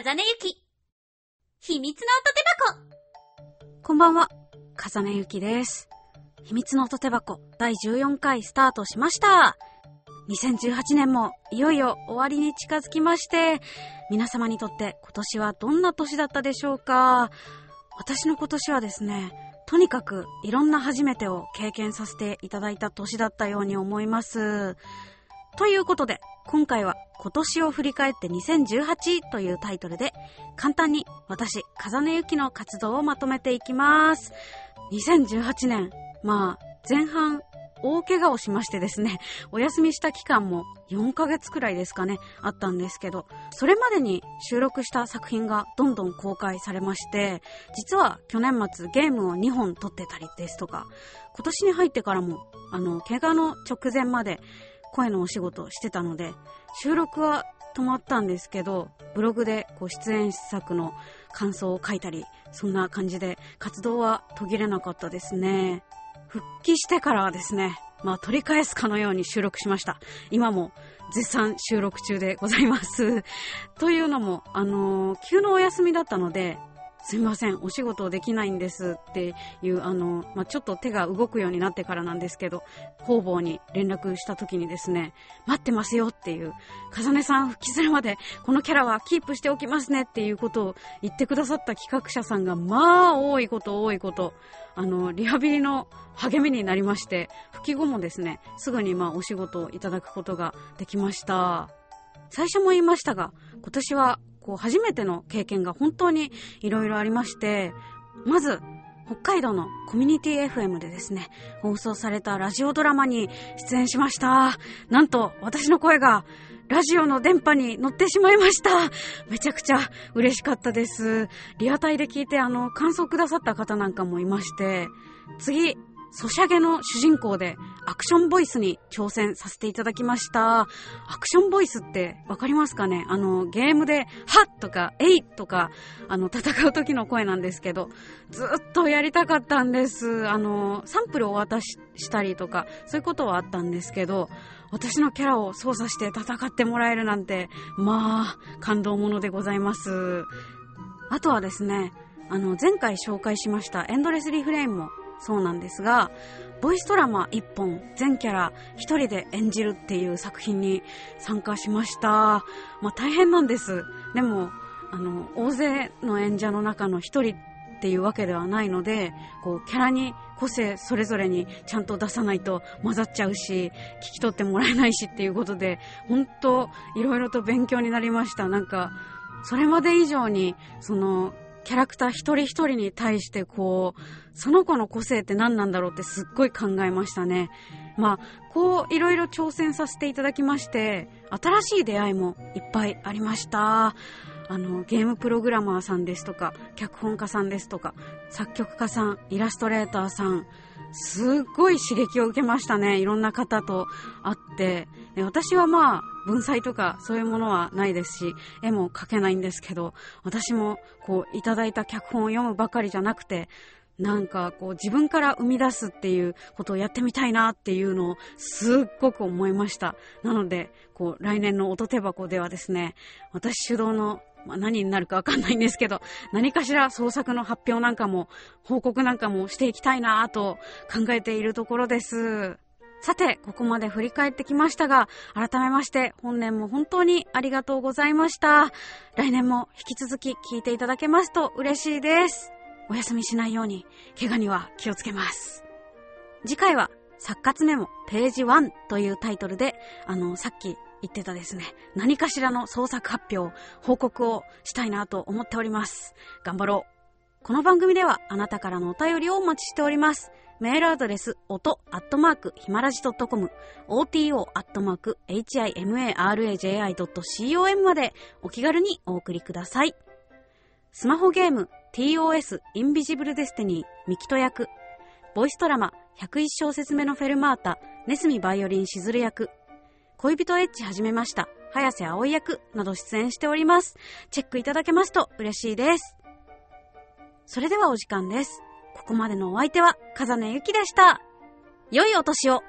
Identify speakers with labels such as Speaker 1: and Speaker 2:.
Speaker 1: 風根ゆき。秘密の音手箱。
Speaker 2: こんばんは、風根ゆきです。秘密の音手箱第14回スタートしました。2018年もいよいよ終わりに近づきまして、皆様にとって今年はどんな年だったでしょうか私の今年はですね、とにかくいろんな初めてを経験させていただいた年だったように思います。ということで、今回は今年を振り返って2018というタイトルで、簡単に私、風根ゆきの活動をまとめていきます。2018年、まあ、前半、大怪我をしましてですね、お休みした期間も4ヶ月くらいですかね、あったんですけど、それまでに収録した作品がどんどん公開されまして、実は去年末ゲームを2本撮ってたりですとか、今年に入ってからも、あの、怪我の直前まで声のお仕事をしてたので、収録は止まったんですけど、ブログでこう出演作の感想を書いたり、そんな感じで活動は途切れなかったですね。復帰してからはですね、まあ取り返すかのように収録しました。今も絶賛収録中でございます。というのも、あのー急のお休みだったので、すみません、お仕事できないんですっていう、あの、まあ、ちょっと手が動くようになってからなんですけど、方々に連絡した時にですね、待ってますよっていう、風根さん復帰するまでこのキャラはキープしておきますねっていうことを言ってくださった企画者さんが、まあ、多いこと多いこと、あの、リハビリの励みになりまして、復帰後もですね、すぐにまお仕事をいただくことができました。最初も言いましたが、今年はこう初めての経験が本当にいろいろありまして、まず、北海道のコミュニティ FM でですね、放送されたラジオドラマに出演しました。なんと、私の声がラジオの電波に乗ってしまいました。めちゃくちゃ嬉しかったです。リアタイで聞いて、あの、感想くださった方なんかもいまして、次、ソシャゲの主人公でアクションボイスに挑戦させていただきました。アクションボイスってわかりますかね？あの、ゲームで、はっとか、えいとか、あの、戦う時の声なんですけど、ずっとやりたかったんです。あの、サンプルをお渡ししたりとか、そういうことはあったんですけど、私のキャラを操作して戦ってもらえるなんて、まあ、感動ものでございます。あとはですね、あの、前回紹介しましたエンドレスリフレインもそうなんですが、ボイスドラマ1本、全キャラ1人で演じるっていう作品に参加しました。まあ大変なんです。でも、あの、大勢の演者の中の1人っていうわけではないので、こう、キャラに個性それぞれにちゃんと出さないと混ざっちゃうし、聞き取ってもらえないしっていうことで、本当いろいろと勉強になりました。なんか、それまで以上に、その、キャラクター一人一人に対してこう、その子の個性って何なんだろうってすっごい考えましたね。まあ、こういろいろ挑戦させていただきまして、新しい出会いもいっぱいありました。あの、ゲームプログラマーさんですとか、脚本家さんですとか、作曲家さん、イラストレーターさん、すっごい刺激を受けましたね。いろんな方と会って。私はまあ、文才とかそういうものはないですし、絵も描けないんですけど、私もこう、いただいた脚本を読むばかりじゃなくて、なんかこう自分から生み出すっていうことをやってみたいなっていうのをすっごく思いました。なので、こう来年の音手箱ではですね、私主導のまあ、何になるかわかんないんですけど、何かしら創作の発表なんかも、報告なんかもしていきたいなと考えているところです。さて、ここまで振り返ってきましたが、改めまして、本年も本当にありがとうございました。来年も引き続き聞いていただけますと嬉しいです。お休みしないように、怪我には気をつけます。次回は、作活メモページ1というタイトルで、あの、さっき言ってたですね、何かしらの創作発表、報告をしたいなと思っております。頑張ろう。この番組ではあなたからのお便りをお待ちしております。メールアドレス、音、アットマーク、ひまらじ .com、oto、アットマーク、himaraji.com までお気軽にお送りください。スマホゲーム、TOS、インビジブルデスティニー、ミキト役、ボイスドラマ、101小節目のフェルマータ、ネスミバイオリンしずる役、恋人エッチ始めました、早瀬葵役など出演しております。チェックいただけますと嬉しいです。それではお時間です。ここまでのお相手は、風根ゆきでした。良いお年を